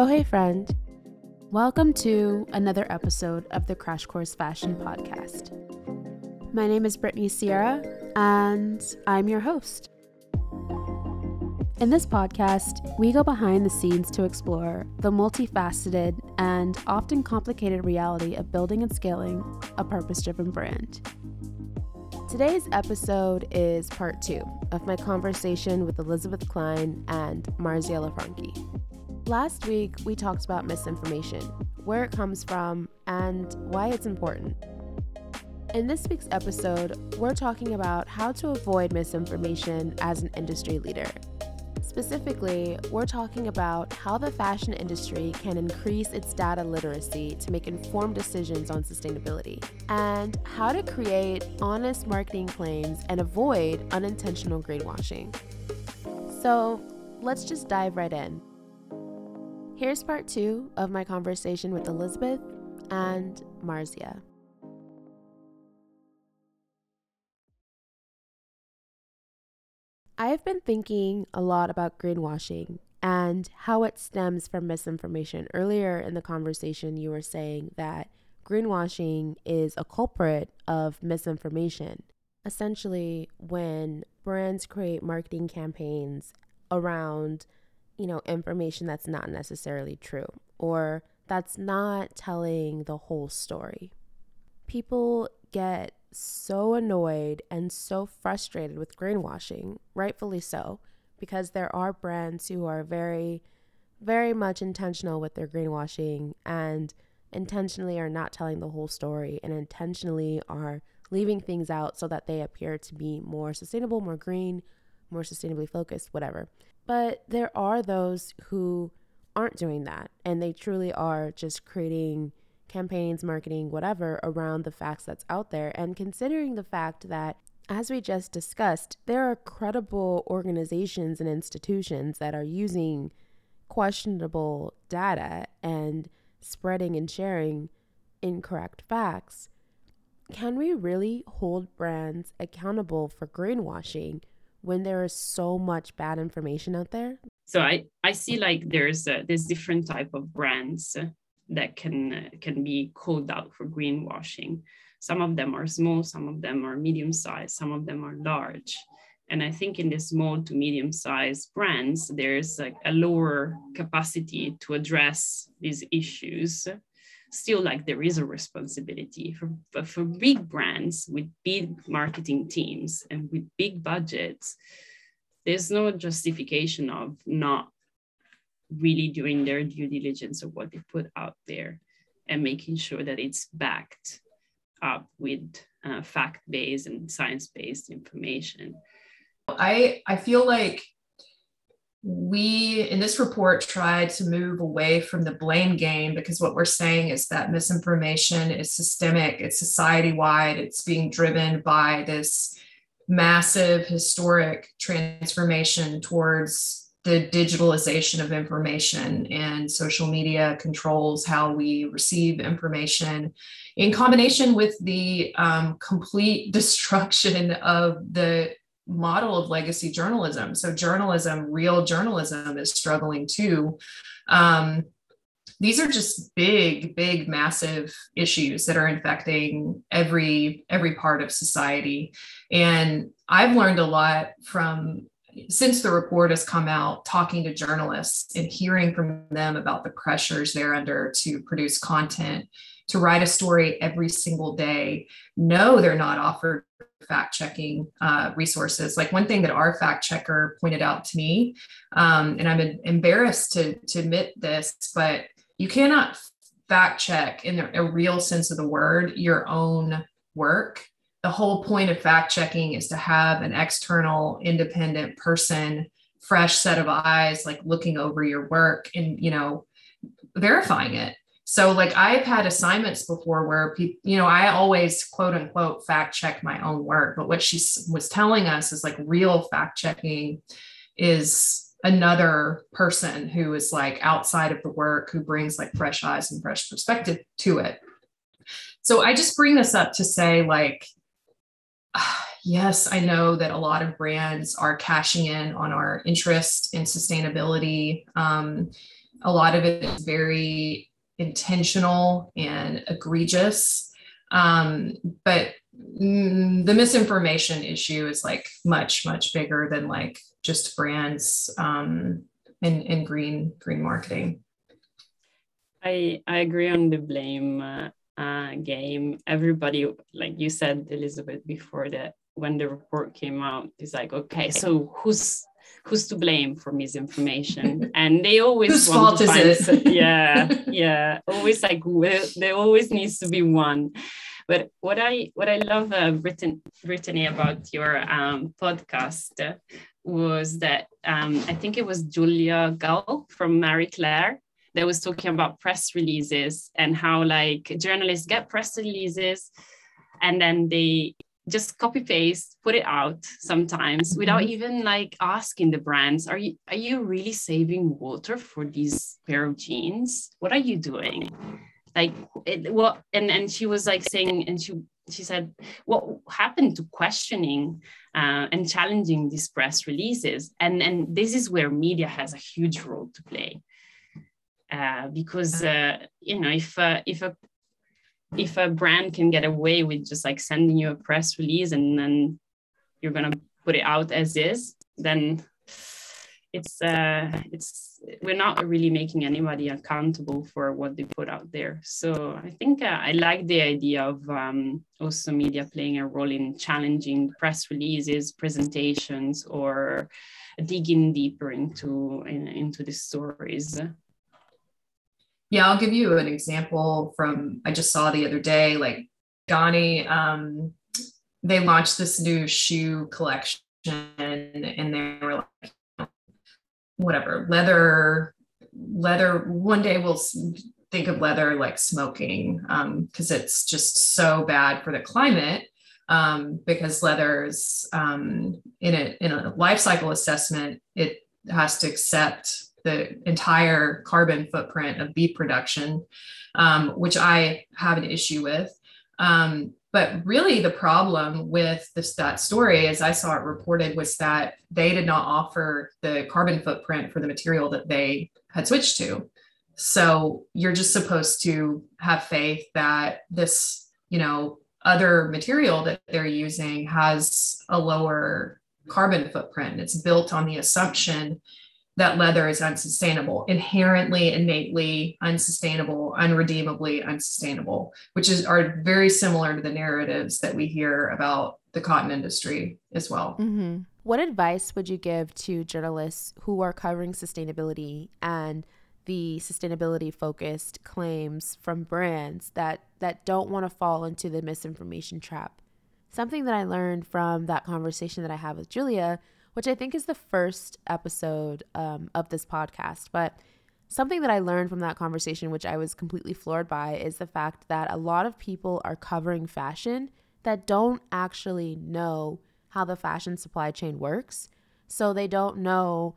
Oh, hey, friend. Welcome to another episode of the Crash Course Fashion Podcast. My name is Brittany Sierra, and I'm your host. In this podcast, we go behind the scenes to explore the multifaceted and often complicated reality of building and scaling a purpose driven brand. Today's episode is part two of my conversation with Elizabeth Cline and Marzia Lanfranchi. Last week, we talked about misinformation, where it comes from, and why it's important. In this week's episode, we're talking about how to avoid misinformation as an industry leader Specifically, we're talking about how the fashion industry can increase its data literacy to make informed decisions on sustainability, and how to create honest marketing claims and avoid unintentional greenwashing. So, let's just dive right in. Here's part two of my conversation with Elizabeth and Marzia. I have been thinking a lot about greenwashing and how it stems from misinformation. Earlier in the conversation, you were saying that greenwashing is a culprit of misinformation. Essentially, when brands create marketing campaigns around, you know, information that's not necessarily true or that's not telling the whole story. People get so annoyed and so frustrated with greenwashing, rightfully so, because there are brands who are very, very much intentional with their greenwashing and intentionally are not telling the whole story and intentionally are leaving things out so that they appear to be more sustainable, more green, more sustainably focused, whatever. But there are those who aren't doing that and they truly are just creating campaigns, marketing, whatever, around the facts that's out there. And considering the fact that, as we just discussed, there are credible organizations and institutions that are using questionable data and spreading and sharing incorrect facts. Can we really hold brands accountable for greenwashing when there is so much bad information out there? So I, I see like there's there's different type of brands that can uh, can be called out for greenwashing. Some of them are small, some of them are medium sized, some of them are large. And I think in the small to medium sized brands, there's like a lower capacity to address these issues. Still, like there is a responsibility for, for, for big brands with big marketing teams and with big budgets. There's no justification of not really doing their due diligence of what they put out there and making sure that it's backed up with uh, fact-based and science-based information. I I feel like we in this report tried to move away from the blame game because what we're saying is that misinformation is systemic, it's society wide, it's being driven by this massive historic transformation towards the digitalization of information and social media controls how we receive information in combination with the um, complete destruction of the model of legacy journalism. So, journalism, real journalism, is struggling too. Um, these are just big big massive issues that are infecting every every part of society and i've learned a lot from since the report has come out, talking to journalists and hearing from them about the pressures they're under to produce content, to write a story every single day, no, they're not offered fact checking uh, resources. Like one thing that our fact checker pointed out to me, um, and I'm embarrassed to, to admit this, but you cannot fact check in a real sense of the word your own work the whole point of fact checking is to have an external independent person fresh set of eyes like looking over your work and you know verifying it so like i've had assignments before where people you know i always quote unquote fact check my own work but what she was telling us is like real fact checking is another person who is like outside of the work who brings like fresh eyes and fresh perspective to it so i just bring this up to say like yes, I know that a lot of brands are cashing in on our interest in sustainability. Um, a lot of it is very intentional and egregious. Um, but mm, the misinformation issue is like much, much bigger than like just brands um, in, in green green marketing. I, I agree on the blame uh, uh, game. Everybody, like you said, Elizabeth, before that, when the report came out, is like, okay, so who's who's to blame for misinformation? And they always Whose want to find, some, yeah, yeah, always like there always needs to be one. But what I what I love, uh, Brittany, Brittany, about your um, podcast was that um, I think it was Julia Gull from Marie Claire that was talking about press releases and how like journalists get press releases and then they just copy paste put it out sometimes mm-hmm. without even like asking the brands are you are you really saving water for these pair of jeans? What are you doing? Like it, what and and she was like saying and she she said what happened to questioning uh, and challenging these press releases? And and this is where media has a huge role to play uh, because uh, you know if uh, if a if a brand can get away with just like sending you a press release and then you're gonna put it out as is, then it's uh it's we're not really making anybody accountable for what they put out there. So i think uh, i like the idea of um, also media playing a role in challenging press releases presentations or digging deeper into in, into the stories yeah, I'll give you an example from I just saw the other day. Like Ganni, um, they launched this new shoe collection, and they were like, whatever leather, leather. One day we'll think of leather like smoking because um, it's just so bad for the climate. Um, because leather's um, in a in a life cycle assessment, it has to accept the entire carbon footprint of beef production, um, which I have an issue with. Um, but really, the problem with this that story, as I saw it reported, was that they did not offer the carbon footprint for the material that they had switched to. So you're just supposed to have faith that this, you know, other material that they're using has a lower carbon footprint. It's built on the assumption that leather is unsustainable, inherently, innately unsustainable, unredeemably unsustainable, which is are very similar to the narratives that we hear about the cotton industry as well. Mm-hmm. What advice would you give to journalists who are covering sustainability and the sustainability focused claims from brands that that don't want to fall into the misinformation trap? Something that I learned from that conversation that I had with Julia which I think is the first episode um, of this podcast. But something that I learned from that conversation, which I was completely floored by, is the fact that a lot of people are covering fashion that don't actually know how the fashion supply chain works. So they don't know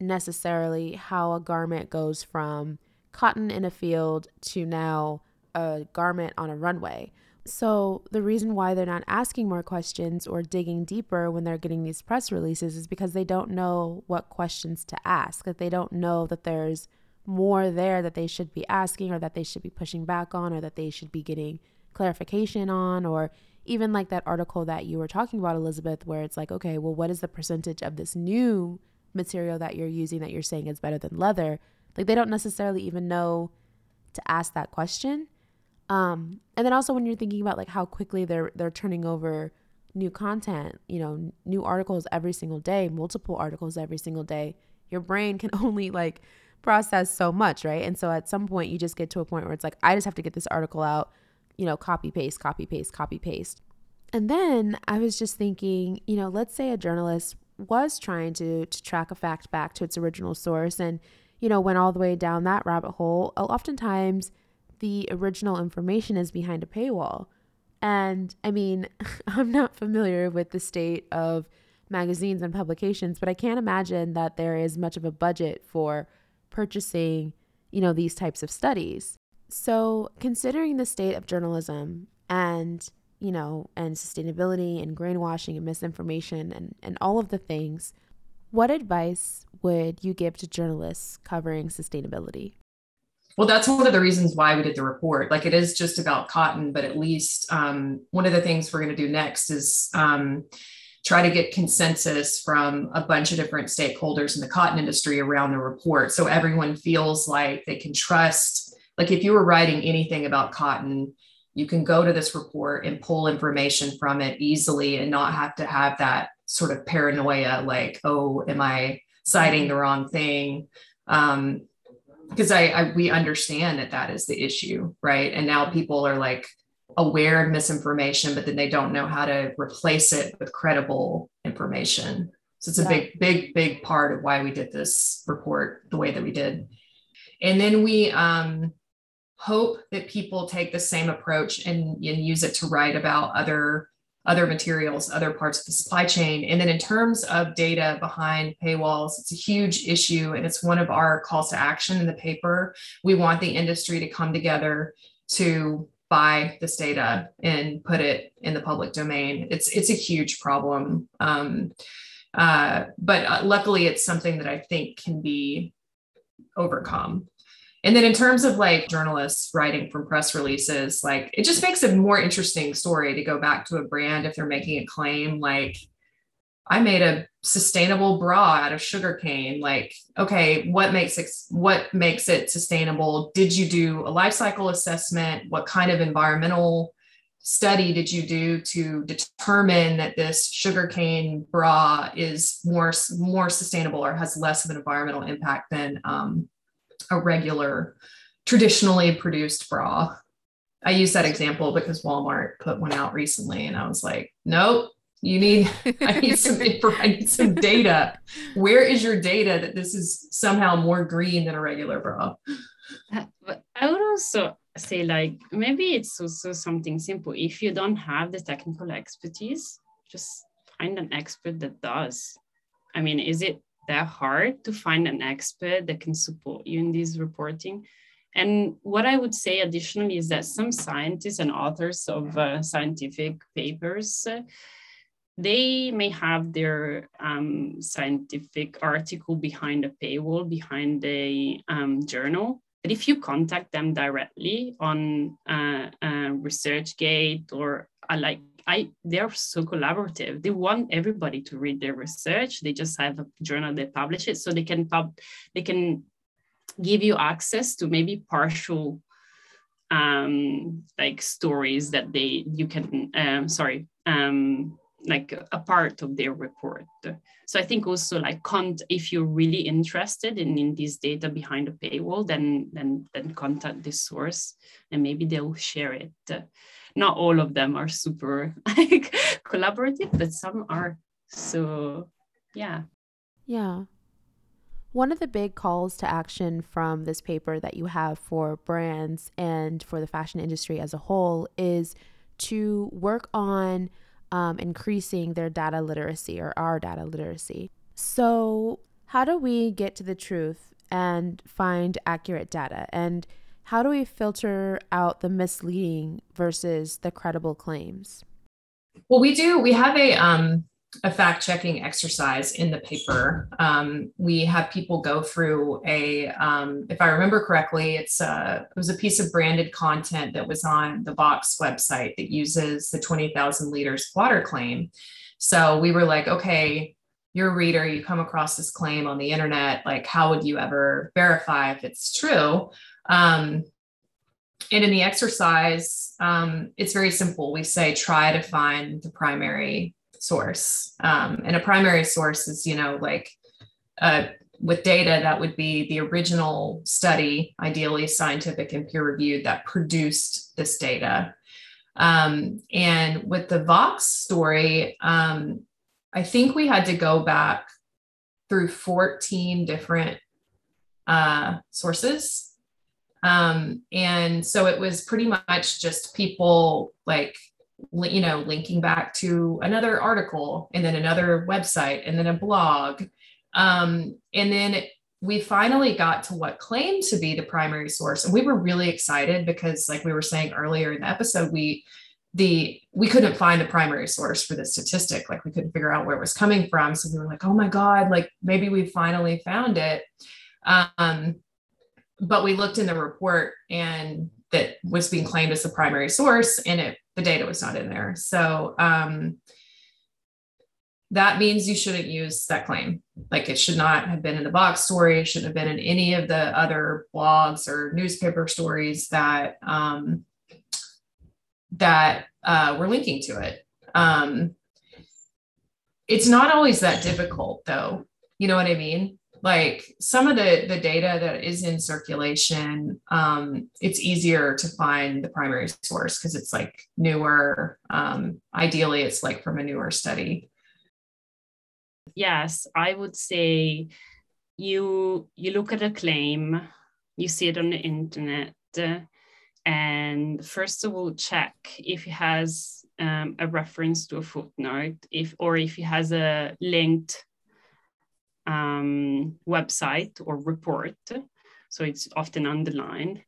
necessarily how a garment goes from cotton in a field to now a garment on a runway. So, the reason why they're not asking more questions or digging deeper when they're getting these press releases is because they don't know what questions to ask, that they don't know that there's more there that they should be asking or that they should be pushing back on or that they should be getting clarification on or even like that article that you were talking about Elizabeth where it's like okay well what is the percentage of this new material that you're using that you're saying is better than leather? Like they don't necessarily even know to ask that question um, and then also when you're thinking about like how quickly they're they're turning over new content, you know, new articles every single day, multiple articles every single day, your brain can only like process so much, right? And so at some point you just get to a point where it's like I just have to get this article out, you know, copy paste, copy paste, copy paste. And then I was just thinking, you know, let's say a journalist was trying to to track a fact back to its original source and you know went all the way down that rabbit hole. Oftentimes the original information is behind a paywall. And I mean, I'm not familiar with the state of magazines and publications, but I can't imagine that there is much of a budget for purchasing, you know, these types of studies. So, considering the state of journalism and, you know, and sustainability and greenwashing and misinformation and, and all of the things, What advice would you give to journalists covering sustainability? Well, that's one of the reasons why we did the report. Like it is just about cotton, but at least um, one of the things we're going to do next is um, try to get consensus from a bunch of different stakeholders in the cotton industry around the report. So everyone feels like they can trust, like if you were writing anything about cotton, you can go to this report and pull information from it easily and not have to have that sort of paranoia like, oh, am I citing the wrong thing? Um, because I, I we understand that that is the issue, right? And now people are like aware of misinformation, but then they don't know how to replace it with credible information. So it's a big, big, big part of why we did this report the way that we did. And then we um, hope that people take the same approach and, and use it to write about other other materials, other parts of the supply chain. And then in terms of data behind paywalls, it's a huge issue and it's one of our calls to action in the paper. We want the industry to come together to buy this data and put it in the public domain. It's it's a huge problem. Um, uh, but uh, luckily, it's something that I think can be overcome. And then in terms of like journalists writing from press releases, like it just makes a more interesting story to go back to a brand if they're making a claim like I made a sustainable bra out of sugarcane. Like, okay, what makes it what makes it sustainable? Did you do a life cycle assessment? What kind of environmental study did you do to determine that this sugarcane bra is more more sustainable or has less of an environmental impact than um, a regular traditionally produced bra. I use that example because Walmart put one out recently and I was like, nope, you need I need some I need some data. Where is your data that this is somehow more green than a regular bra? But I would also say like maybe it's also something simple. If you don't have the technical expertise, just find an expert that does. I mean, is it that hard to find an expert that can support you in this reporting. And what I would say additionally is that some scientists and authors of uh, scientific papers, uh, they may have their um, scientific article behind a paywall, behind a um, journal. But if you contact them directly on uh, ResearchGate or uh, like I they're so collaborative. They want everybody to read their research. They just have a journal they publish it, so they can pub they can give you access to maybe partial um like stories that they you can um sorry um like a part of their report so i think also like cont if you're really interested in, in this data behind the paywall then then then contact this source and maybe they'll share it not all of them are super like collaborative, but some are. So yeah. Yeah. One of the big calls to action from this paper that you have for brands and for the fashion industry as a whole is to work on um, increasing their data literacy or our data literacy. So, how do we get to the truth and find accurate data? And how do we filter out the misleading versus the credible claims? Well, we do. We have a um, a fact checking exercise in the paper. Um, we have people go through a, um, if I remember correctly, it's a, it was a piece of branded content that was on the Vox website that uses the 20,000 liters water claim. So we were like, okay, you're a reader, you come across this claim on the internet, like how would you ever verify if it's true? Um, and in the exercise, um, it's very simple. We say try to find the primary source. Um, and a primary source is, you know, like uh, with data, that would be the original study, ideally scientific and peer reviewed, that produced this data. Um, and with the Vox story, um, I think we had to go back through 14 different uh, sources um, and so it was pretty much just people like, you know, linking back to another article and then another website and then a blog. Um, and then we finally got to what claimed to be the primary source. And we were really excited because, like we were saying earlier in the episode, we the we couldn't find the primary source for the statistic like we couldn't figure out where it was coming from so we were like oh my god like maybe we finally found it um, but we looked in the report and that was being claimed as the primary source and it the data was not in there so um, that means you shouldn't use that claim like it should not have been in the Vox story it shouldn't have been in any of the other blogs or newspaper stories that um, that uh, we're linking to it. Um, it's not always that difficult, though. You know what I mean? Like some of the the data that is in circulation, um, it's easier to find the primary source because it's like newer. Um, ideally, it's like from a newer study. Yes, I would say you you look at a claim, you see it on the internet. And first of all check if it has um, a reference to a footnote if or if it has a linked um, website or report so it's often underlined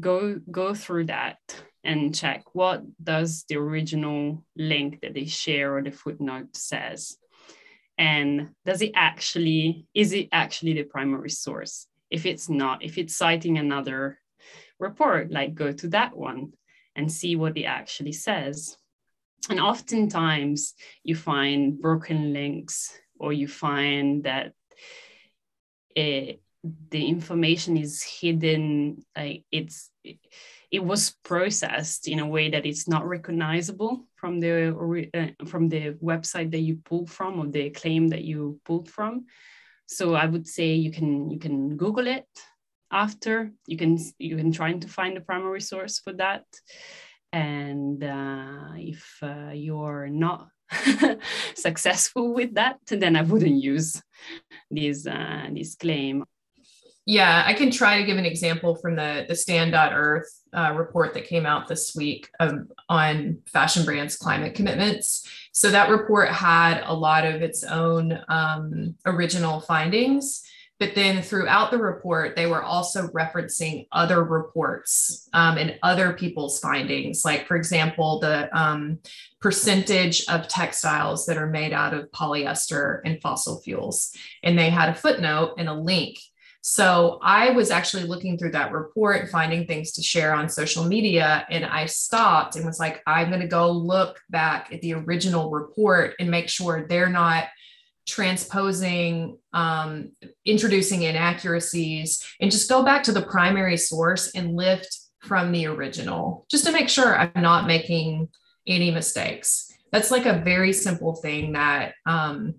go go through that and check what does the original link that they share or the footnote says and does it actually is it actually the primary source if it's not if it's citing another report, like go to that one and see what it actually says. And oftentimes you find broken links or you find that it, the information is hidden, like it's it was processed in a way that it's not recognizable from the uh, from the website that you pulled from or the claim that you pulled from. So I would say you can you can Google it after you can you can try to find the primary source for that and uh, if uh, you're not successful with that then i wouldn't use this uh, this claim. Yeah i can try to give an example from the the stand.earth uh, report that came out this week um, on fashion brands climate commitments. So that report had a lot of its own um, original findings but then throughout the report, they were also referencing other reports um, and other people's findings. Like, for example, the um, percentage of textiles that are made out of polyester and fossil fuels. And they had a footnote and a link. So I was actually looking through that report, finding things to share on social media. And I stopped and was like, I'm going to go look back at the original report and make sure they're not transposing, um, introducing inaccuracies, and just go back to the primary source and lift from the original, just to make sure I'm not making any mistakes. That's like a very simple thing that um,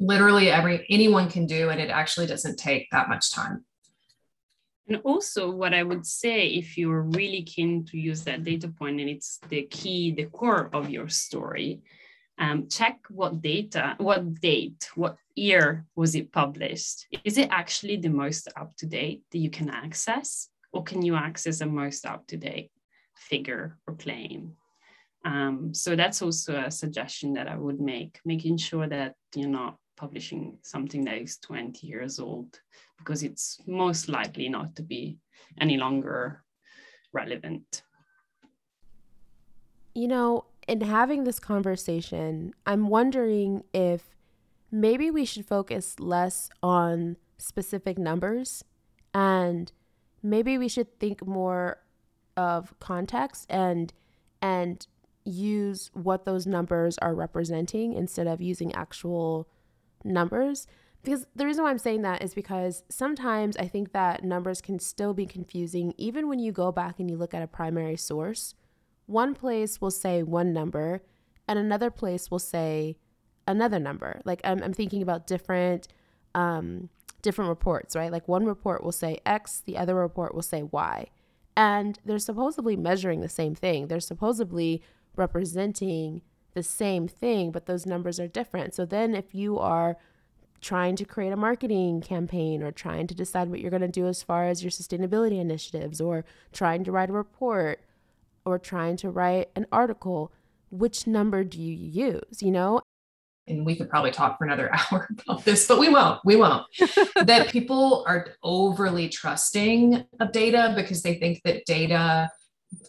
literally every anyone can do, and it actually doesn't take that much time. And also, what I would say, if you're really keen to use that data point and it's the key, the core of your story, um, check what data, what date, what year was it published? Is it actually the most up to date that you can access? Or can you access a most up to date figure or claim? Um, so that's also a suggestion that I would make, making sure that you're not publishing something that is 20 years old, because it's most likely not to be any longer relevant. You know, in having this conversation, I'm wondering if maybe we should focus less on specific numbers and maybe we should think more of context and and use what those numbers are representing instead of using actual numbers. Because the reason why I'm saying that is because sometimes I think that numbers can still be confusing even when you go back and you look at a primary source one place will say one number and another place will say another number. Like I'm, I'm thinking about different um, different reports, right? Like one report will say X, the other report will say Y. And they're supposedly measuring the same thing. They're supposedly representing the same thing, but those numbers are different. So then if you are trying to create a marketing campaign or trying to decide what you're going to do as far as your sustainability initiatives or trying to write a report or trying to write an article, which number do you use? You know? And we could probably talk for another hour about this, but we won't. We won't. that people are overly trusting of data because they think that data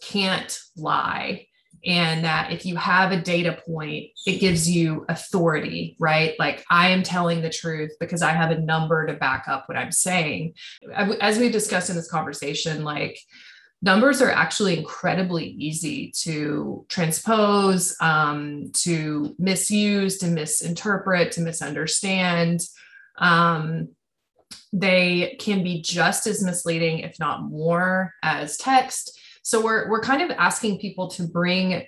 can't lie. and that if you have a data point, it gives you authority, right? Like I am telling the truth because I have a number to back up what I'm saying. As we've discussed in this conversation, like numbers are actually incredibly easy to transpose, um, to misuse, to misinterpret, to misunderstand. Um, they can be just as misleading, if not more, as text. So we're we're kind of asking people to bring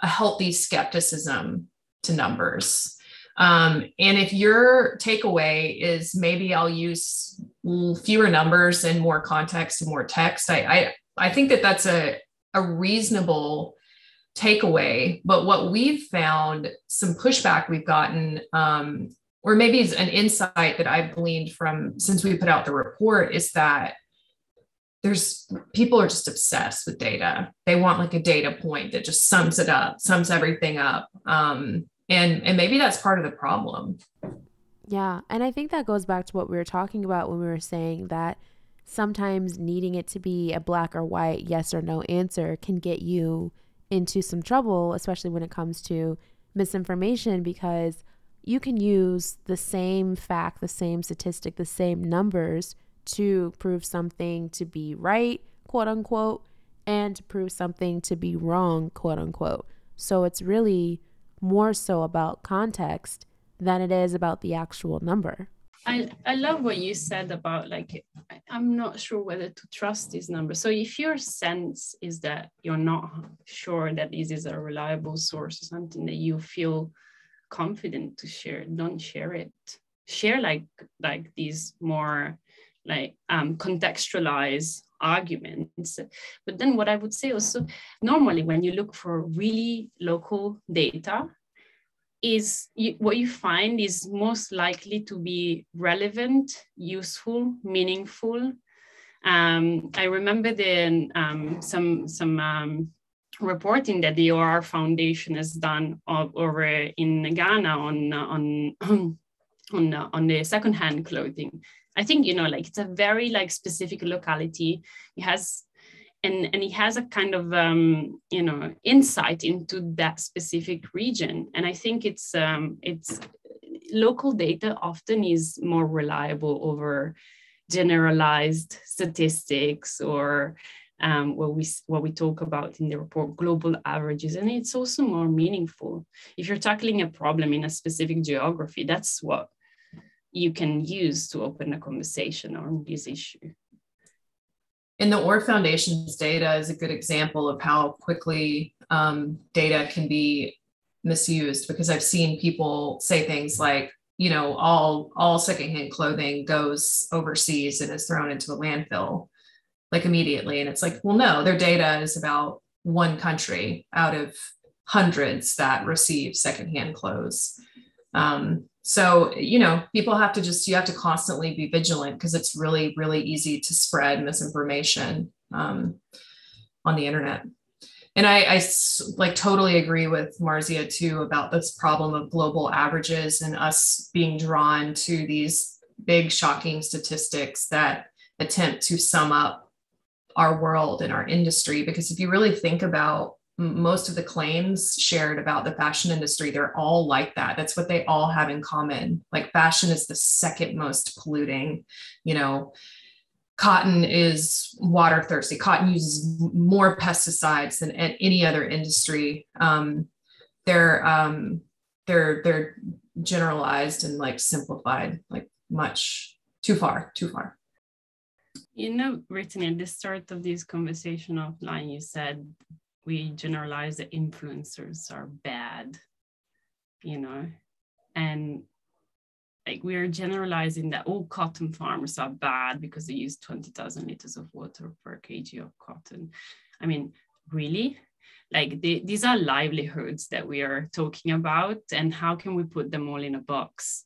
a healthy skepticism to numbers. Um, and if your takeaway is maybe I'll use fewer numbers and more context and more text, I I, I think that that's a a reasonable takeaway. But what we've found, some pushback we've gotten, um, or maybe it's an insight that I've gleaned from since we put out the report, is that there's people are just obsessed with data. They want like a data point that just sums it up, sums everything up. Um, and and maybe that's part of the problem. Yeah, and I think that goes back to what we were talking about when we were saying that sometimes needing it to be a black or white yes or no answer can get you into some trouble, especially when it comes to misinformation because you can use the same fact, the same statistic, the same numbers to prove something to be right, quote unquote, and to prove something to be wrong, quote unquote. So it's really more so about context than it is about the actual number. I, I love what you said about like I'm not sure whether to trust these numbers. So if your sense is that you're not sure that this is a reliable source or something that you feel confident to share, don't share it. Share like like these more like um, contextualize arguments. But then what I would say also, normally when you look for really local data, is what you find is most likely to be relevant, useful, meaningful. Um, I remember the, um, some, some um, reporting that the OR Foundation has done over in Ghana on, on, on, on the secondhand clothing I think you know like it's a very like specific locality. It has and and it has a kind of um, you know insight into that specific region. And I think it's um, it's local data often is more reliable over generalized statistics or um, what we what we talk about in the report, global averages, and it's also more meaningful. If you're tackling a problem in a specific geography, that's what you can use to open a conversation on this issue. And the OR Foundation's data is a good example of how quickly um, data can be misused because I've seen people say things like, you know, all all secondhand clothing goes overseas and is thrown into a landfill like immediately. And it's like, well, no, their data is about one country out of hundreds that receive secondhand clothes. Um, so you know people have to just you have to constantly be vigilant because it's really really easy to spread misinformation um, on the internet. And I, I like totally agree with marzia too about this problem of global averages and us being drawn to these big shocking statistics that attempt to sum up our world and our industry. Because if you really think about most of the claims shared about the fashion industry they're all like that. That's what they all have in common. Like fashion is the second most polluting you know cotton is water thirsty cotton uses more pesticides than any other industry. Um, they're um, they're they're generalized and like simplified like much too far too far. You know brittany at the start of this conversation offline you said we generalize that influencers are bad, you know, and like we're generalizing that all cotton farmers are bad because they use 20,000 liters of water per kg of cotton. I mean, really? Like they, these are livelihoods that we are talking about, and how can we put them all in a box?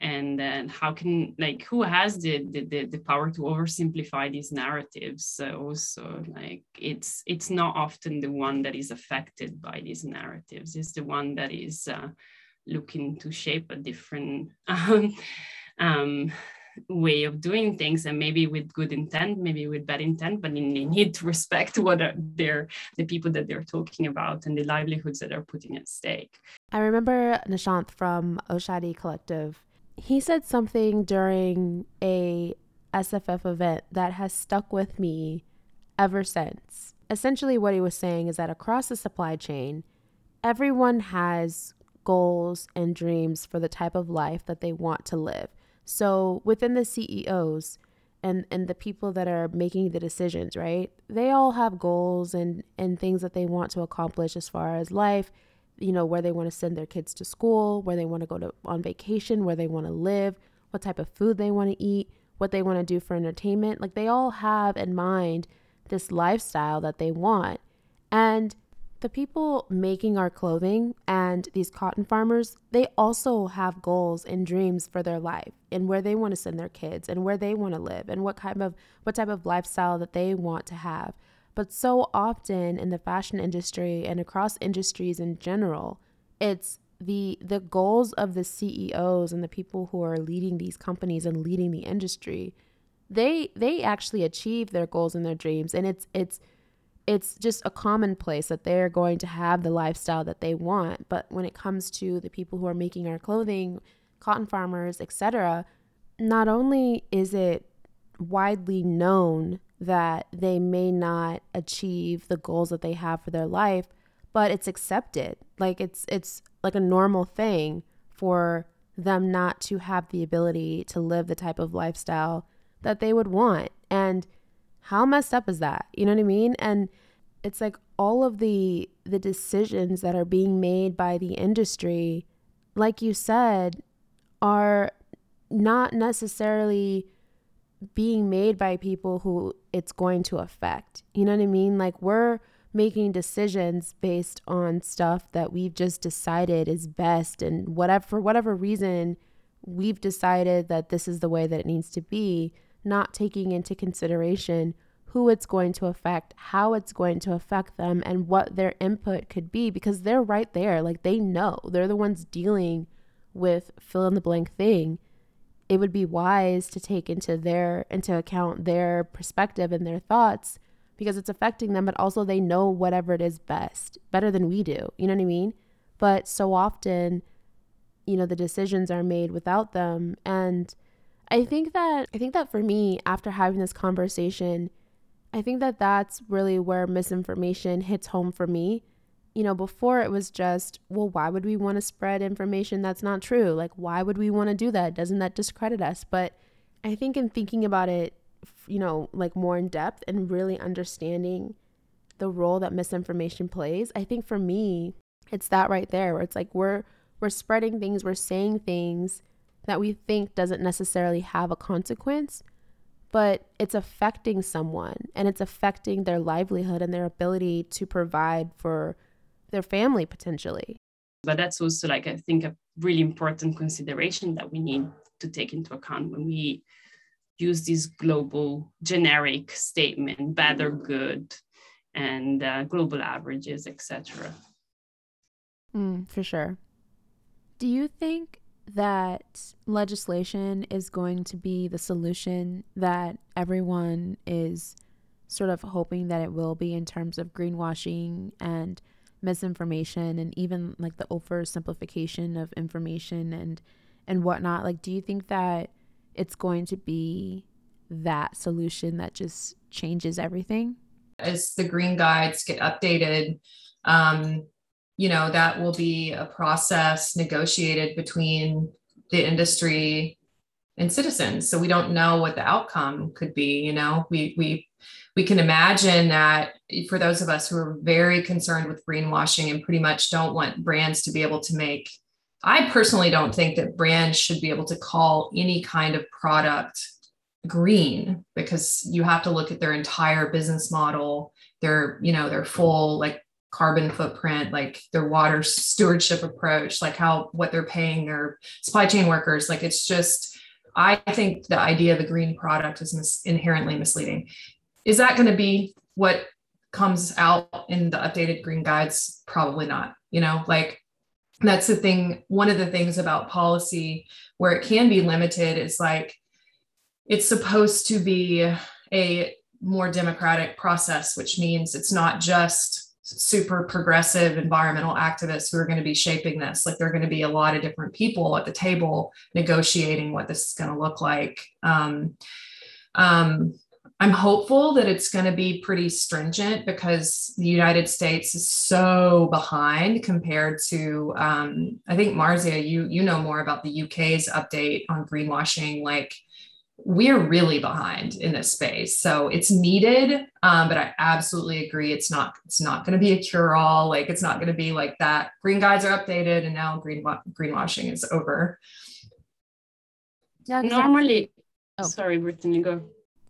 And then how can like who has the the, the, power to oversimplify these narratives? Also like it's it's not often the one that is affected by these narratives. It's the one that is uh, looking to shape a different um, um, way of doing things and maybe with good intent maybe with bad intent but they need to respect what are their the people that they're talking about and the livelihoods that are putting at stake. I remember nishant from oshadi collective he said something during a sff event that has stuck with me ever since essentially what he was saying is that across the supply chain everyone has goals and dreams for the type of life that they want to live. So within the CEOs and and the people that are making the decisions, right? They all have goals and and things that they want to accomplish as far as life, you know, where they want to send their kids to school, where they want to go to on vacation, where they want to live, what type of food they want to eat, what they want to do for entertainment. Like they all have in mind this lifestyle that they want. And the people making our clothing and these cotton farmers, they also have goals and dreams for their life and where they want to send their kids and where they want to live and what kind of what type of lifestyle that they want to have. But so often in the fashion industry and across industries in general, it's the the goals of the CEOs and the people who are leading these companies and leading the industry. They they actually achieve their goals and their dreams and it's it's it's just a commonplace that they're going to have the lifestyle that they want. But when it comes to the people who are making our clothing, cotton farmers, etc., not only is it widely known that they may not achieve the goals that they have for their life, but it's accepted. Like it's it's like a normal thing for them not to have the ability to live the type of lifestyle that they would want. And how messed up is that? You know what I mean? And it's like all of the the decisions that are being made by the industry, like you said, are not necessarily being made by people who it's going to affect. You know what I mean? Like we're making decisions based on stuff that we've just decided is best and whatever for whatever reason we've decided that this is the way that it needs to be not taking into consideration who it's going to affect, how it's going to affect them, and what their input could be because they're right there. Like they know, they're the ones dealing with fill in the blank thing. It would be wise to take into their into account their perspective and their thoughts because it's affecting them, but also they know whatever it is best, better than we do. You know what I mean? But so often, you know, the decisions are made without them and I think that I think that for me, after having this conversation, I think that that's really where misinformation hits home for me. You know, before it was just, well, why would we want to spread information that's not true? Like, why would we want to do that? Doesn't that discredit us? But I think in thinking about it, you know, like more in depth and really understanding the role that misinformation plays, I think for me, it's that right there where it's like we're we're spreading things, we're saying things that we think doesn't necessarily have a consequence, but it's affecting someone and it's affecting their livelihood and their ability to provide for their family potentially. But that's also like I think a really important consideration that we need to take into account when we use this global generic statement, bad or good, and uh, global averages, etc. Mm, for sure. Do you think that legislation is going to be the solution that everyone is sort of hoping that it will be in terms of greenwashing and misinformation and even like the oversimplification of information and and whatnot like do you think that it's going to be that solution that just changes everything? As the green guides get updated um, you know that will be a process negotiated between the industry and citizens. So we don't know what the outcome could be you know? We we we can imagine that for those of us who are very concerned with greenwashing and pretty much don't want brands to be able to make i personally don't think that brands should be able to call any kind of product green because you have to look at their entire business model their you know their full like carbon footprint, like their water stewardship approach, like how what they're paying their supply chain workers. Like it's just, I think the idea of a green product is mis- inherently misleading. Is that going to be what comes out in the updated green guides? Probably not. You know, like that's the thing. One of the things about policy where it can be limited is like it's supposed to be a more democratic process, which means it's not just super progressive environmental activists who are going to be shaping this. Like there are going to be a lot of different people at the table negotiating what this is going to look like. Um, um, I'm hopeful that it's going to be pretty stringent because the United States is so behind compared to. Um, I think Marzia, you you know more about the UK's update on greenwashing. Like we're really behind in this space so it's needed um, but i absolutely agree it's not it's not going to be a cure-all like it's not going to be like that green guides are updated and now green greenwashing is over yeah normally oh. sorry brittany go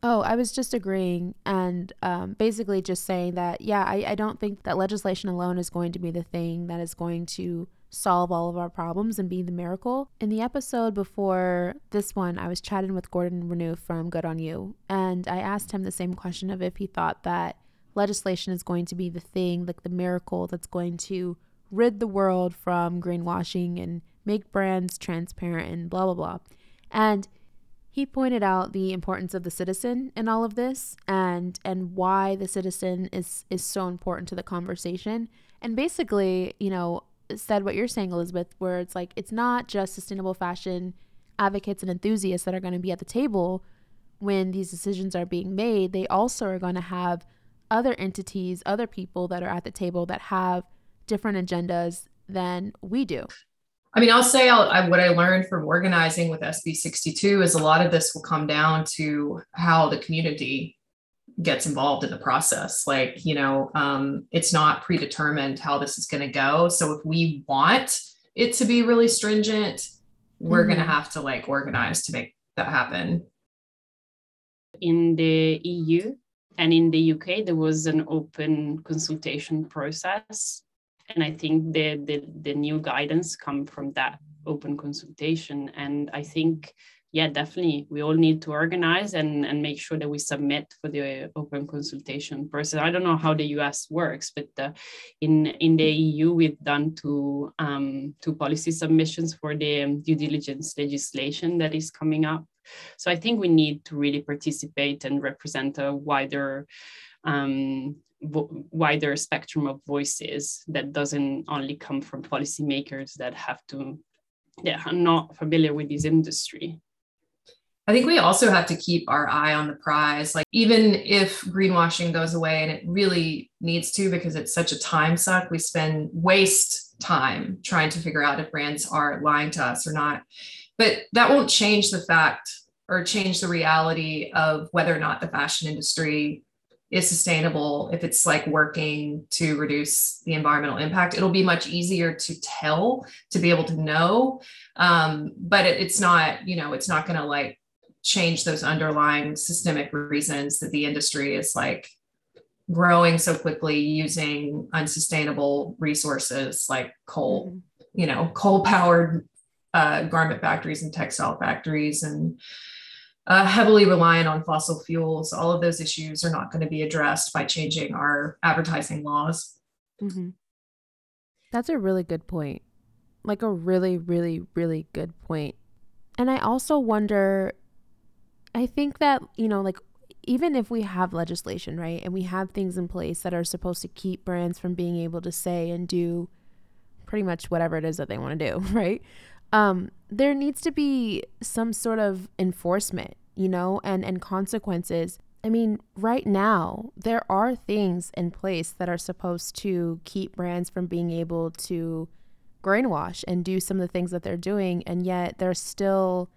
Oh, I was just agreeing and um, basically just saying that, yeah, I, I don't think that legislation alone is going to be the thing that is going to solve all of our problems and be the miracle. In the episode before this one, I was chatting with Gordon Renouf from Good on You, and I asked him the same question of if he thought that legislation is going to be the thing, like the miracle that's going to rid the world from greenwashing and make brands transparent and blah blah blah. And he pointed out the importance of the citizen in all of this and and why the citizen is is so important to the conversation. And basically, you know, said what you're saying, Elizabeth, where it's like it's not just sustainable fashion advocates and enthusiasts that are going to be at the table when these decisions are being made. They also are going to have other entities, other people that are at the table that have different agendas than we do. I mean, I'll say I'll, I, what I learned from organizing with SB 62 is a lot of this will come down to how the community gets involved in the process. Like, you know, um, it's not predetermined how this is going to go. So if we want it to be really stringent, we're mm-hmm. going to have to like organize to make that happen. In the EU and in the UK, there was an open consultation process. And I think the, the, the new guidance come from that open consultation. And I think yeah, definitely. We all need to organize and, and make sure that we submit for the open consultation process. I don't know how the US works, but uh, in in the EU, we've done two um, two policy submissions for the due diligence legislation that is coming up. So I think we need to really participate and represent a wider um, wider spectrum of voices that doesn't only come from policymakers that have to yeah are not familiar with this industry I think we also have to keep our eye on the prize. Like, even if greenwashing goes away, and it really needs to because it's such a time suck, we spend waste time trying to figure out if brands are lying to us or not. But that won't change the fact or change the reality of whether or not the fashion industry is sustainable if it's like working to reduce the environmental impact it'll be much easier to tell to be able to know um, but it, it's not you know it's not going to like change those underlying systemic reasons that the industry is like growing so quickly using unsustainable resources like coal, mm-hmm. you know, coal powered uh, garment factories and textile factories and uh, heavily reliant on fossil fuels. All of those issues are not going to be addressed by changing our advertising laws. Mm-hmm. That's a really good point. Like a really, really, really good point. And I also wonder I think that, you know, like even if we have legislation, right, and we have things in place that are supposed to keep brands from being able to say and do pretty much whatever it is that they want to do, right? Um, there needs to be some sort of enforcement, you know, and and consequences. I mean, right now there are things in place that are supposed to keep brands from being able to brainwash and do some of the things that they're doing, and yet they're still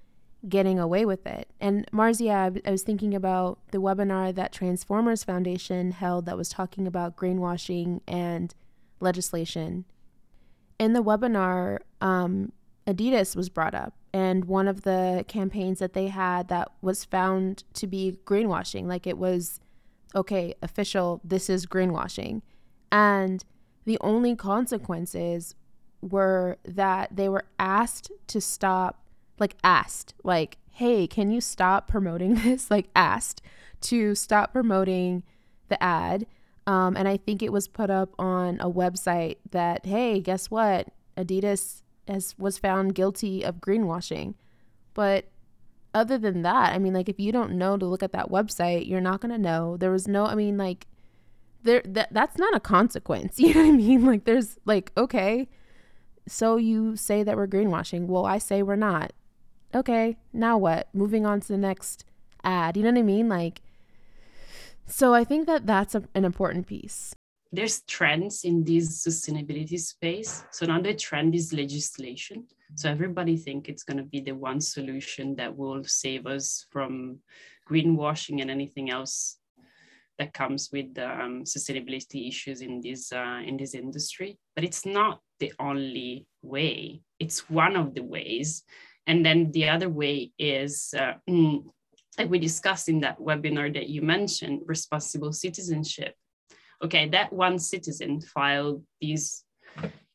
getting away with it. And Marzia, I was thinking about the webinar that Transformers Foundation held that was talking about greenwashing and legislation. In the webinar, um, Adidas was brought up, and one of the campaigns that they had that was found to be greenwashing, like it was, okay, official, this is greenwashing. And the only consequences were that they were asked to stop like asked like hey can you stop promoting this? Like asked to stop promoting the ad. Um, and i think it was put up on a website that hey guess what? Adidas has was found guilty of greenwashing but other than that, I mean, like if you don't know to look at that website, you're not gonna know. There was no, I mean, like there that that's not a consequence. You know what I mean? Like there's like okay, so you say that we're greenwashing. Well, I say we're not. Okay, now what? Moving on to the next ad. You know what I mean? Like so I think that that's a, an important piece. There's trends in this sustainability space. So now the trend is legislation. So everybody think it's going to be the one solution that will save us from greenwashing and anything else that comes with um, sustainability issues in this uh, in this industry. But it's not the only way. It's one of the ways. And then the other way is uh, mm, like we discussed in that webinar that you mentioned, responsible citizenship. Okay, that one citizen filed this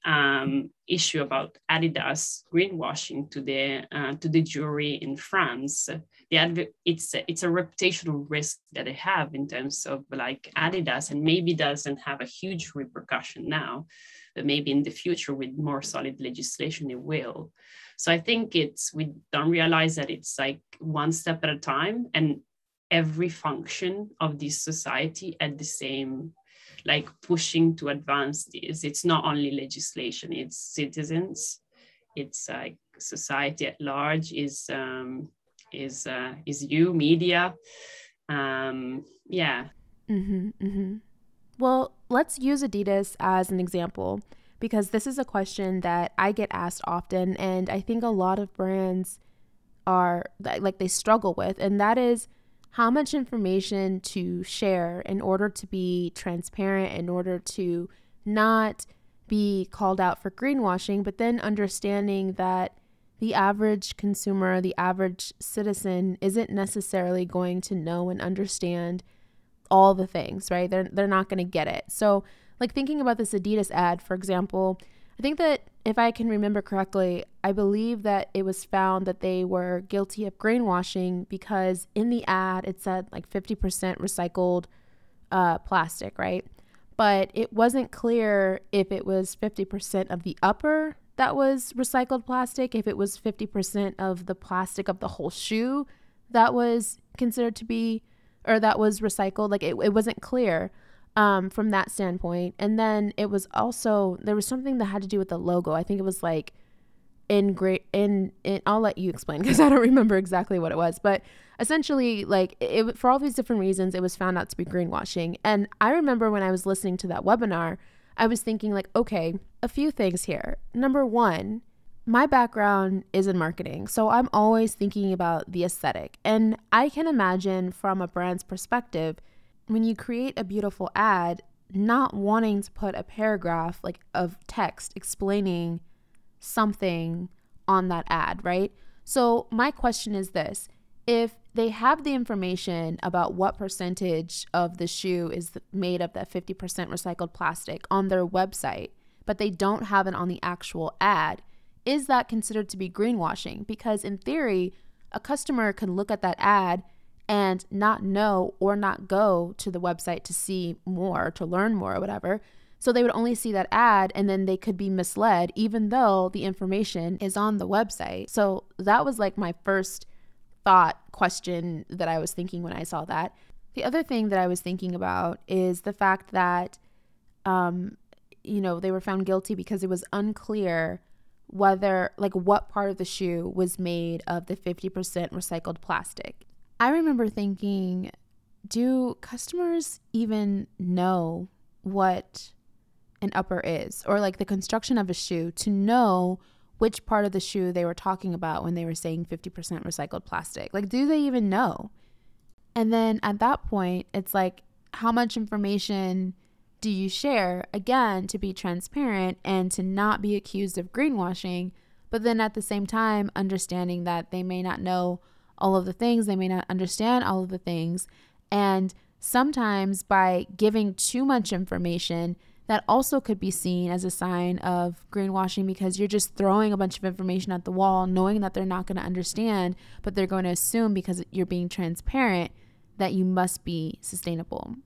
um, issue about Adidas greenwashing to the uh, to the jury in France. The it's a, it's a reputational risk that they have in terms of like Adidas, and maybe doesn't have a huge repercussion now, but maybe in the future with more solid legislation it will. So I think it's, we don't realize that it's like one step at a time and every function of this society at the same like pushing to advance this it's not only legislation it's citizens it's like society at large is um is uh is you media um yeah mm-hmm, mm-hmm. well let's use adidas as an example because this is a question that I get asked often, and I think a lot of brands are like they struggle with, and that is how much information to share in order to be transparent, in order to not be called out for greenwashing, but then understanding that the average consumer, the average citizen isn't necessarily going to know and understand all the things, right? They're they're not going to get it. So like thinking about this Adidas ad, for example, I think that if I can remember correctly, I believe that it was found that they were guilty of greenwashing because in the ad it said like 50% recycled uh, plastic, right? But it wasn't clear if it was 50% of the upper that was recycled plastic, if it was 50% of the plastic of the whole shoe that was considered to be, or that was recycled. Like it, it wasn't clear um, from that standpoint. And then it was also there was something that had to do with the logo. I think it was like in great in, in I'll let you explain because I don't remember exactly what it was, but essentially like it for all these different reasons it was found out to be greenwashing. And I remember when I was listening to that webinar, I was thinking like, okay, a few things here. Number 1, my background is in marketing, so I'm always thinking about the aesthetic. And I can imagine from a brand's perspective when you create a beautiful ad, not wanting to put a paragraph like of text explaining something on that ad, right? So my question is this, if they have the information about what percentage of the shoe is made of that 50% recycled plastic on their website, but they don't have it on the actual ad, is that considered to be greenwashing? Because in theory, a customer can look at that ad and not know or not go to the website to see more, to learn more, or whatever. So they would only see that ad and then they could be misled, even though the information is on the website. So that was like my first thought question that I was thinking when I saw that. The other thing that I was thinking about is the fact that, um, you know, they were found guilty because it was unclear whether, like, what part of the shoe was made of the 50% recycled plastic. I remember thinking, do customers even know what an upper is or like the construction of a shoe to know which part of the shoe they were talking about when they were saying 50% recycled plastic? Like, do they even know? And then at that point, it's like, how much information do you share? Again, to be transparent and to not be accused of greenwashing, but then at the same time, understanding that they may not know all of the things, they may not understand all of the things. And sometimes by giving too much information, that also could be seen as a sign of greenwashing because you're just throwing a bunch of information at the wall, knowing that they're not going to understand, but they're going to assume because you're being transparent that you must be sustainable.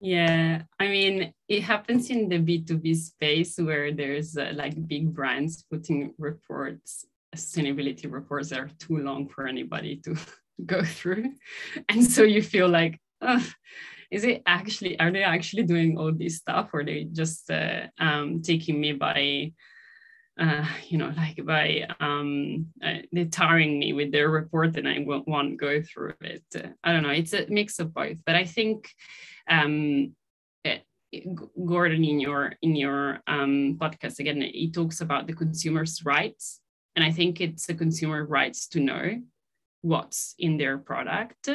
Yeah, I mean, it happens in the B2B space where there's uh, like big brands putting reports sustainability reports that are too long for anybody to go through. And so you feel like, oh, is it actually, are they actually doing all this stuff or they just uh, um, taking me by, uh, you know, like by um, uh, they're tiring me with their report and I won't want to go through it. I don't know, it's a mix of both. But I think um, Gordon in your in your um, podcast again, he talks about the consumer's rights, and I think it's the consumer rights to know what's in their product.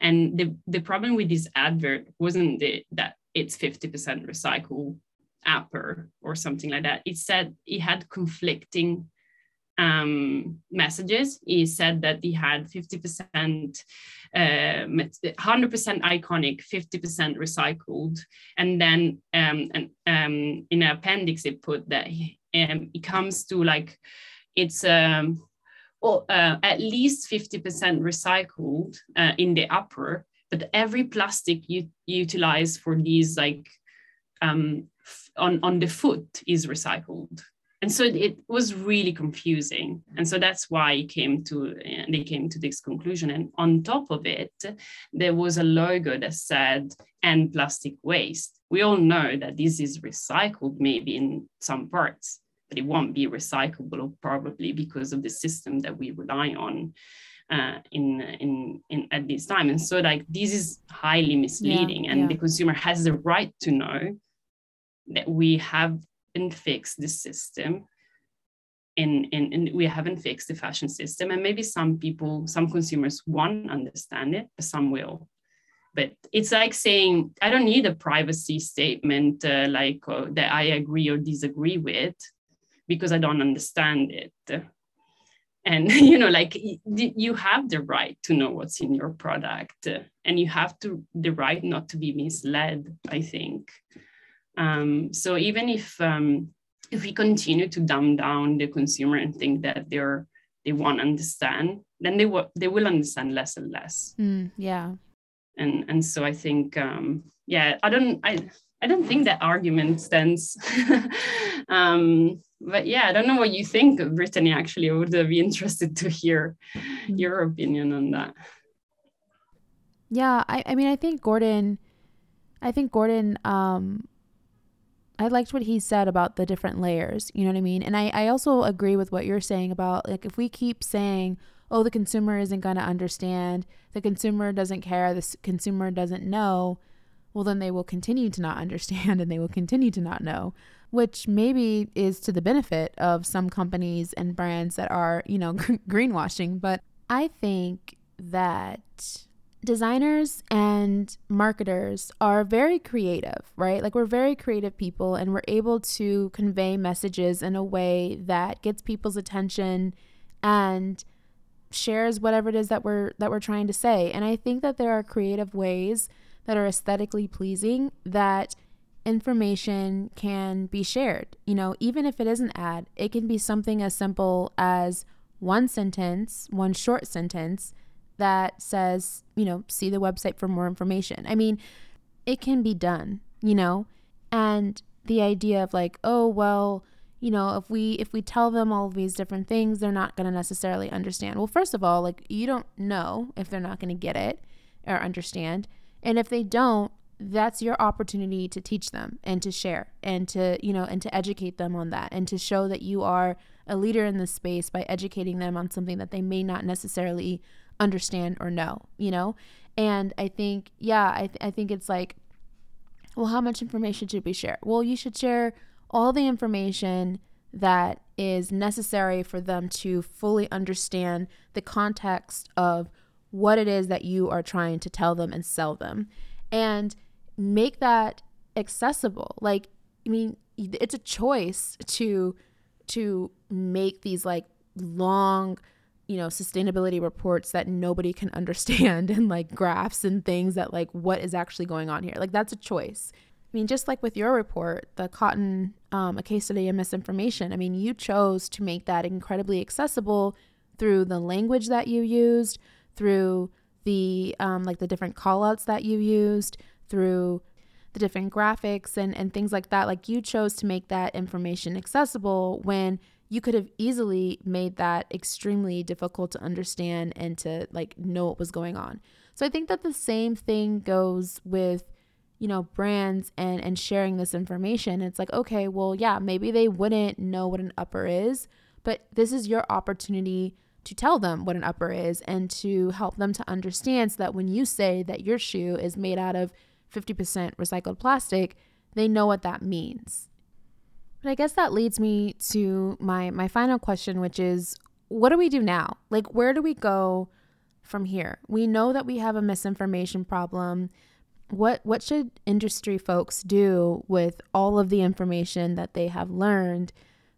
And the the problem with this advert wasn't the, that it's fifty percent recycled apple or something like that. It said it had conflicting um, messages. He said that he had 50%, uh, 100% iconic, 50% recycled. And then um, and, um, in an appendix, it put that he, um, it comes to like, it's um, or, uh, at least 50% recycled uh, in the upper, but every plastic you utilize for these like um, on, on the foot is recycled. And so it was really confusing. And so that's why came to they came to this conclusion. And on top of it there was a logo that said end plastic waste. We all know that this is recycled maybe in some parts but it won't be recyclable probably because of the system that we rely on uh, in, in in at this time. And so like this is highly misleading. Yeah, and yeah. the consumer has the right to know that we haven't fixed the system and, and, and we haven't fixed the fashion system. And maybe some people some consumers won't understand it but some will. But it's like saying i don't need a privacy statement uh, like uh, that i agree or disagree with because i don't understand it and you know like you have the right to know what's in your product and you have to the right not to be misled i think um, so even if um, if we continue to dumb down the consumer and think that they're they won't understand, then they will they will understand less and less. Mm, yeah. And and so I think um, yeah I don't I I don't think that argument stands. um, but yeah, I don't know what you think, Brittany. Actually, I would be interested to hear mm. your opinion on that. Yeah, I, I mean, I think Gordon, I think Gordon um, I liked what he said about the different layers. You know what I mean? And I, I also agree with what you're saying about like if we keep saying, oh, the consumer isn't going to understand, the consumer doesn't care, the consumer doesn't know, well, then they will continue to not understand and they will continue to not know, which maybe is to the benefit of some companies and brands that are, you know, greenwashing. But I think that designers and marketers are very creative, right? Like we're very creative people and we're able to convey messages in a way that gets people's attention and shares whatever it is that we're that we're trying to say. And I think that there are creative ways that are aesthetically pleasing that information can be shared. You know, even if it is an ad, it can be something as simple as one sentence, one short sentence that says, you know, see the website for more information. I mean, it can be done, you know? And the idea of like, oh, well, you know, if we if we tell them all these different things, they're not going to necessarily understand. Well, first of all, like you don't know if they're not going to get it or understand. And if they don't, that's your opportunity to teach them and to share and to, you know, and to educate them on that and to show that you are a leader in this space by educating them on something that they may not necessarily understand or know, you know? And I think, yeah, I, th- I think it's like, well, how much information should we share? Well, you should share all the information that is necessary for them to fully understand the context of what it is that you are trying to tell them and sell them and make that accessible like i mean it's a choice to to make these like long you know, sustainability reports that nobody can understand and like graphs and things that like what is actually going on here. Like that's a choice. I mean, just like with your report, the cotton, um, a case study of misinformation. I mean, you chose to make that incredibly accessible through the language that you used, through the um, like the different callouts that you used, through the different graphics and and things like that. Like you chose to make that information accessible when you could have easily made that extremely difficult to understand and to like know what was going on. So I think that the same thing goes with you know brands and and sharing this information. It's like okay, well yeah, maybe they wouldn't know what an upper is, but this is your opportunity to tell them what an upper is and to help them to understand so that when you say that your shoe is made out of 50% recycled plastic, they know what that means. But I guess that leads me to my my final question which is what do we do now? Like where do we go from here? We know that we have a misinformation problem. What what should industry folks do with all of the information that they have learned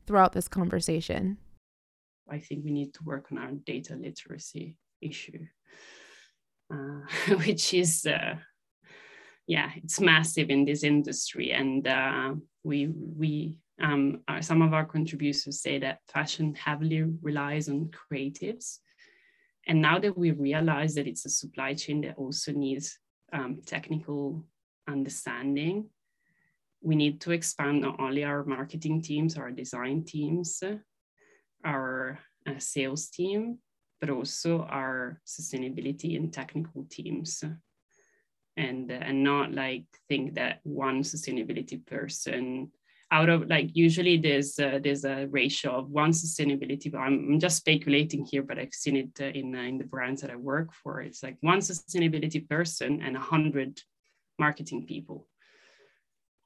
throughout this conversation? I think we need to work on our data literacy issue, uh, which is, uh, yeah, it's massive in this industry. And uh, we, we um, our, some of our contributors say that fashion heavily relies on creatives. And now that we realize that it's a supply chain that also needs um, technical understanding, we need to expand not only our marketing teams, our design teams, our uh, sales team, but also our sustainability and technical teams. And, uh, and not like think that one sustainability person out of like usually there's uh, there's a ratio of one sustainability but I'm, I'm just speculating here but i've seen it uh, in uh, in the brands that i work for it's like one sustainability person and a hundred marketing people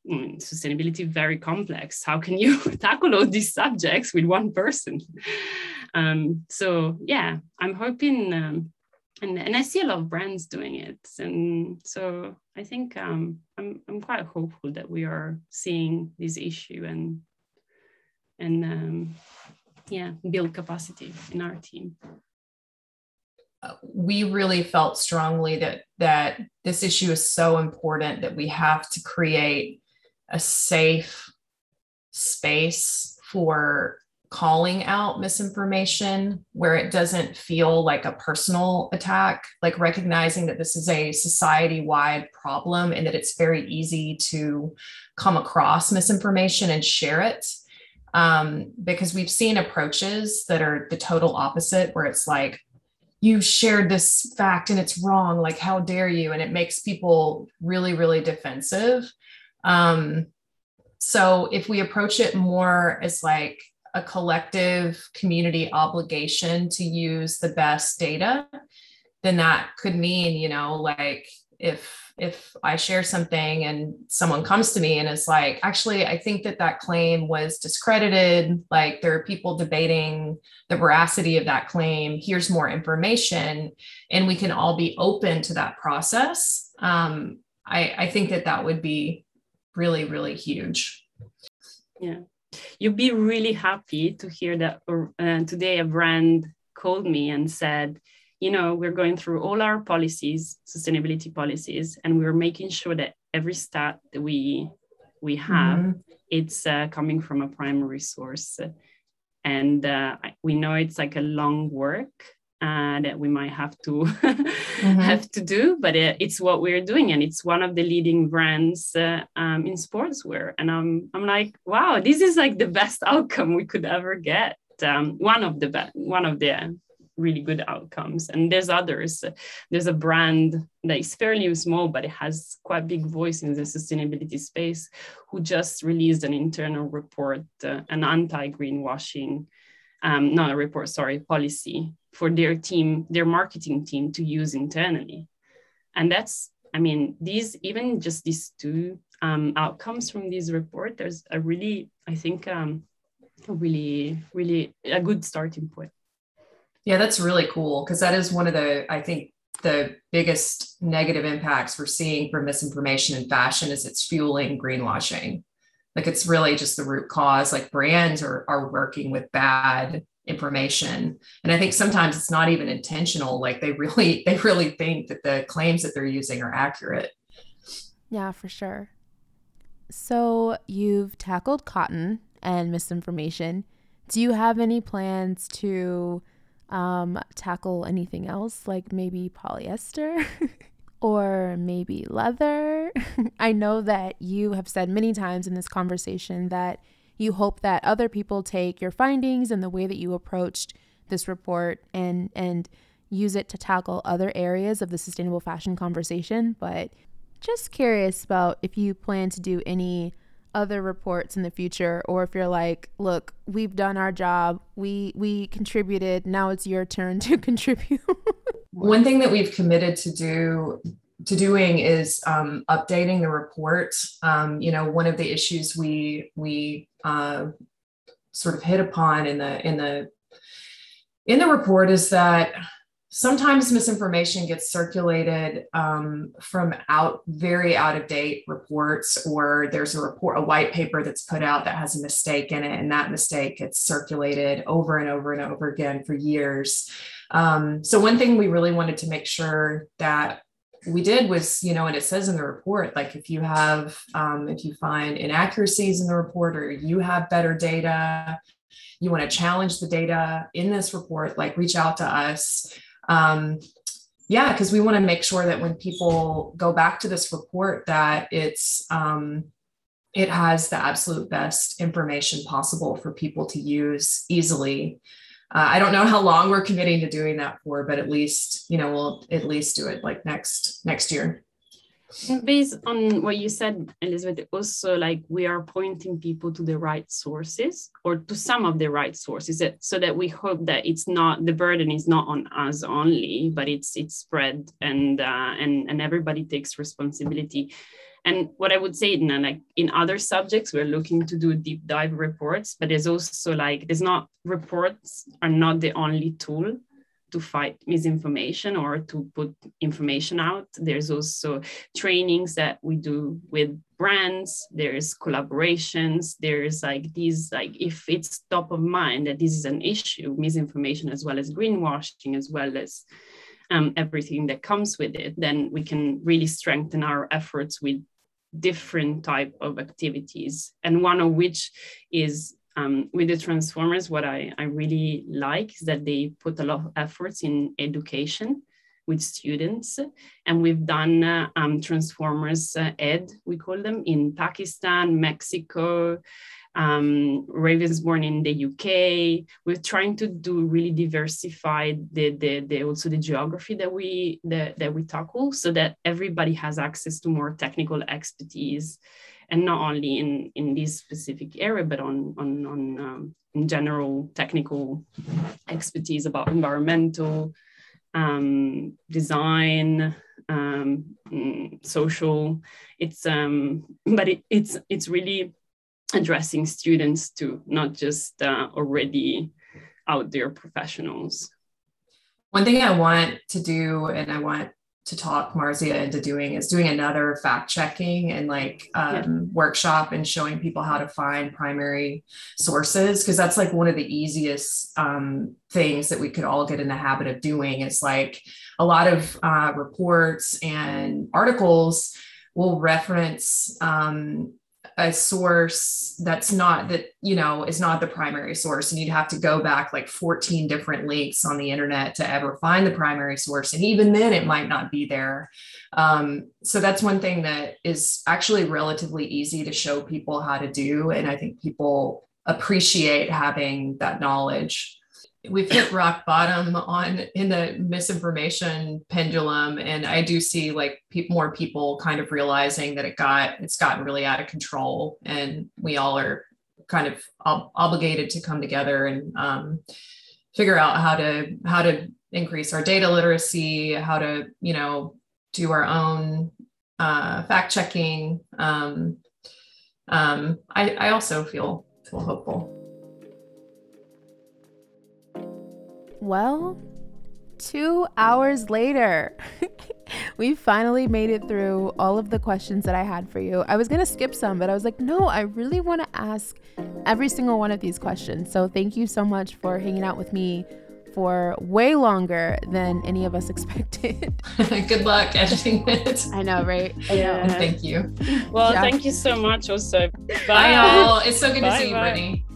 sustainability very complex. How can you tackle all these subjects with one person? Um, so yeah i'm hoping um, and, and i see a lot of brands doing it. And so i think um, I'm, I'm quite hopeful that we are seeing this issue and and um, yeah build capacity in our team. We really felt strongly that that this issue is so important that we have to create a safe space for calling out misinformation where it doesn't feel like a personal attack, like recognizing that this is a society wide problem and that it's very easy to come across misinformation and share it. Um, because we've seen approaches that are the total opposite, where it's like, you shared this fact and it's wrong. Like, how dare you? And it makes people really, really defensive. Um, so if we approach it more as like, a collective community obligation to use the best data, then that could mean, you know, like if if I share something and someone comes to me and is like, actually, I think that that claim was discredited. Like there are people debating the veracity of that claim. Here's more information, and we can all be open to that process. Um, I, I think that that would be really, really huge. Yeah you'd be really happy to hear that uh, today a brand called me and said, you know, we're going through all our policies, sustainability policies, and we're making sure that every stat that we we have, mm-hmm. it's uh, coming from a primary source. And uh, we know it's like a long work, uh, that we might have to mm-hmm. have to do but it, it's what we're doing and it's one of the leading brands uh, um, in sportswear. And I'm, I'm like wow this is like the best outcome we could ever get. Um, one of the best one of the really good outcomes. And there's others. There's a brand that is fairly small but it has quite big voice in the sustainability space who just released an internal report uh, an anti-greenwashing um, not a report sorry policy for their team, their marketing team to use internally. And that's, I mean, these, even just these two um, outcomes from this report, there's a really, I think, um, a really, really a good starting point. Yeah, that's really cool because that is one of the, I think, the biggest negative impacts we're seeing from misinformation in fashion is it's fueling greenwashing. Like it's really just the root cause. Like brands are, are working with bad information. And i think sometimes it's not even intentional like they really they really think that the claims that they're using are accurate. Yeah for sure. So you've tackled cotton and misinformation. Do you have any plans to um, tackle anything else like maybe polyester or maybe leather? I know that you have said many times in this conversation that you hope that other people take your findings and the way that you approached this report and and use it to tackle other areas of the sustainable fashion conversation. But just curious about if you plan to do any other reports in the future or if you're like look we've done our job. We we contributed. Now it's your turn to contribute. One thing that we've committed to do to doing is um, updating the report. Um, you know one of the issues we we uh, sort of hit upon in the in the in the report is that sometimes misinformation gets circulated um, from out very out of date reports or there's a report a white paper that's put out that has a mistake in it and that mistake gets circulated over and over and over again for years. Um, so one thing we really wanted to make sure that we did was you know and it says in the report like if you have um, if you find inaccuracies in the report or you have better data you want to challenge the data in this report like reach out to us. Um, yeah because we want to make sure that when people go back to this report that it's um, it has the absolute best information possible for people to use easily uh, i don't know how long we're committing to doing that for but at least you know we'll at least do it like next next year. Based on what you said elizabeth also like we are pointing people to the right sources or to some of the right sources so that we hope that it's not the burden is not on us only but it's it's spread and uh, and and everybody takes responsibility and what i would say in like in other subjects we're looking to do deep dive reports but there's also like there's not reports are not the only tool to fight misinformation or to put information out. There's also trainings that we do with brands, there's collaborations, there's like these, like if it's top of mind that this is an issue, misinformation as well as greenwashing, as well as um, everything that comes with it, then we can really strengthen our efforts with different type of activities and one of which is um, with the transformers, what I, I really like is that they put a lot of efforts in education with students. And we've done uh, um, Transformers uh, Ed, we call them, in Pakistan, Mexico, um, Ravensbourne in the UK. We're trying to do really diversify the, the, the also the geography that we that, that we tackle so that everybody has access to more technical expertise and not only in in this specific area but on on on um, in general technical expertise about environmental um, design um, mm, social it's um but it, it's it's really addressing students to not just uh, already out there professionals one thing i want to do and i want to talk Marzia into doing is doing another fact checking and like um, yeah. workshop and showing people how to find primary sources because that's like one of the easiest um, things that we could all get in the habit of doing. It's like a lot of uh, reports and articles will reference um, a source that's not that you know is not the primary source. And you'd have to go back like 14 different links on the internet to ever find the primary source. And even then it might not be there. Um, so that's one thing that is actually relatively easy to show people how to do. And i think people appreciate having that knowledge we've hit rock bottom on in the misinformation pendulum and i do see like pe- more people kind of realizing that it got it's gotten really out of control and we all are kind of ob- obligated to come together and um, figure out how to how to increase our data literacy how to you know do our own uh, fact checking um, um, I, I also feel feel hopeful Well, two hours later, we finally made it through all of the questions that I had for you. I was going to skip some, but I was like, no, I really want to ask every single one of these questions. So thank you so much for hanging out with me for way longer than any of us expected. Good luck editing it. I know, right? I know. Thank you. Well, yeah. thank you so much also. Bye, Bye all. It's so good bye, to see you, Brittany.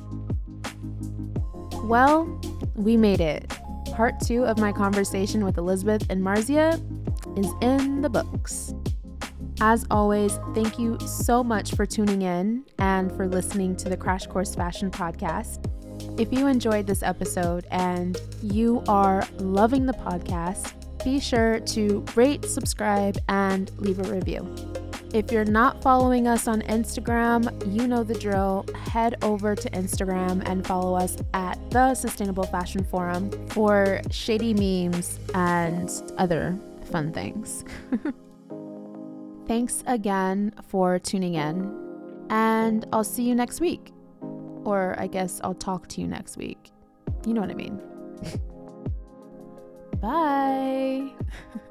Well, we made it. Part two of my conversation with Elizabeth and Marzia is in the books. As always, thank you so much for tuning in and for listening to the Crash Course Fashion podcast. If you enjoyed this episode and you are loving the podcast, be sure to rate, subscribe, and leave a review. If you're not following us on Instagram, you know the drill. Head over to Instagram and follow us at the Sustainable Fashion Forum for shady memes and other fun things. Thanks again for tuning in, and I'll see you next week. Or I guess I'll talk to you next week. You know what I mean. Bye.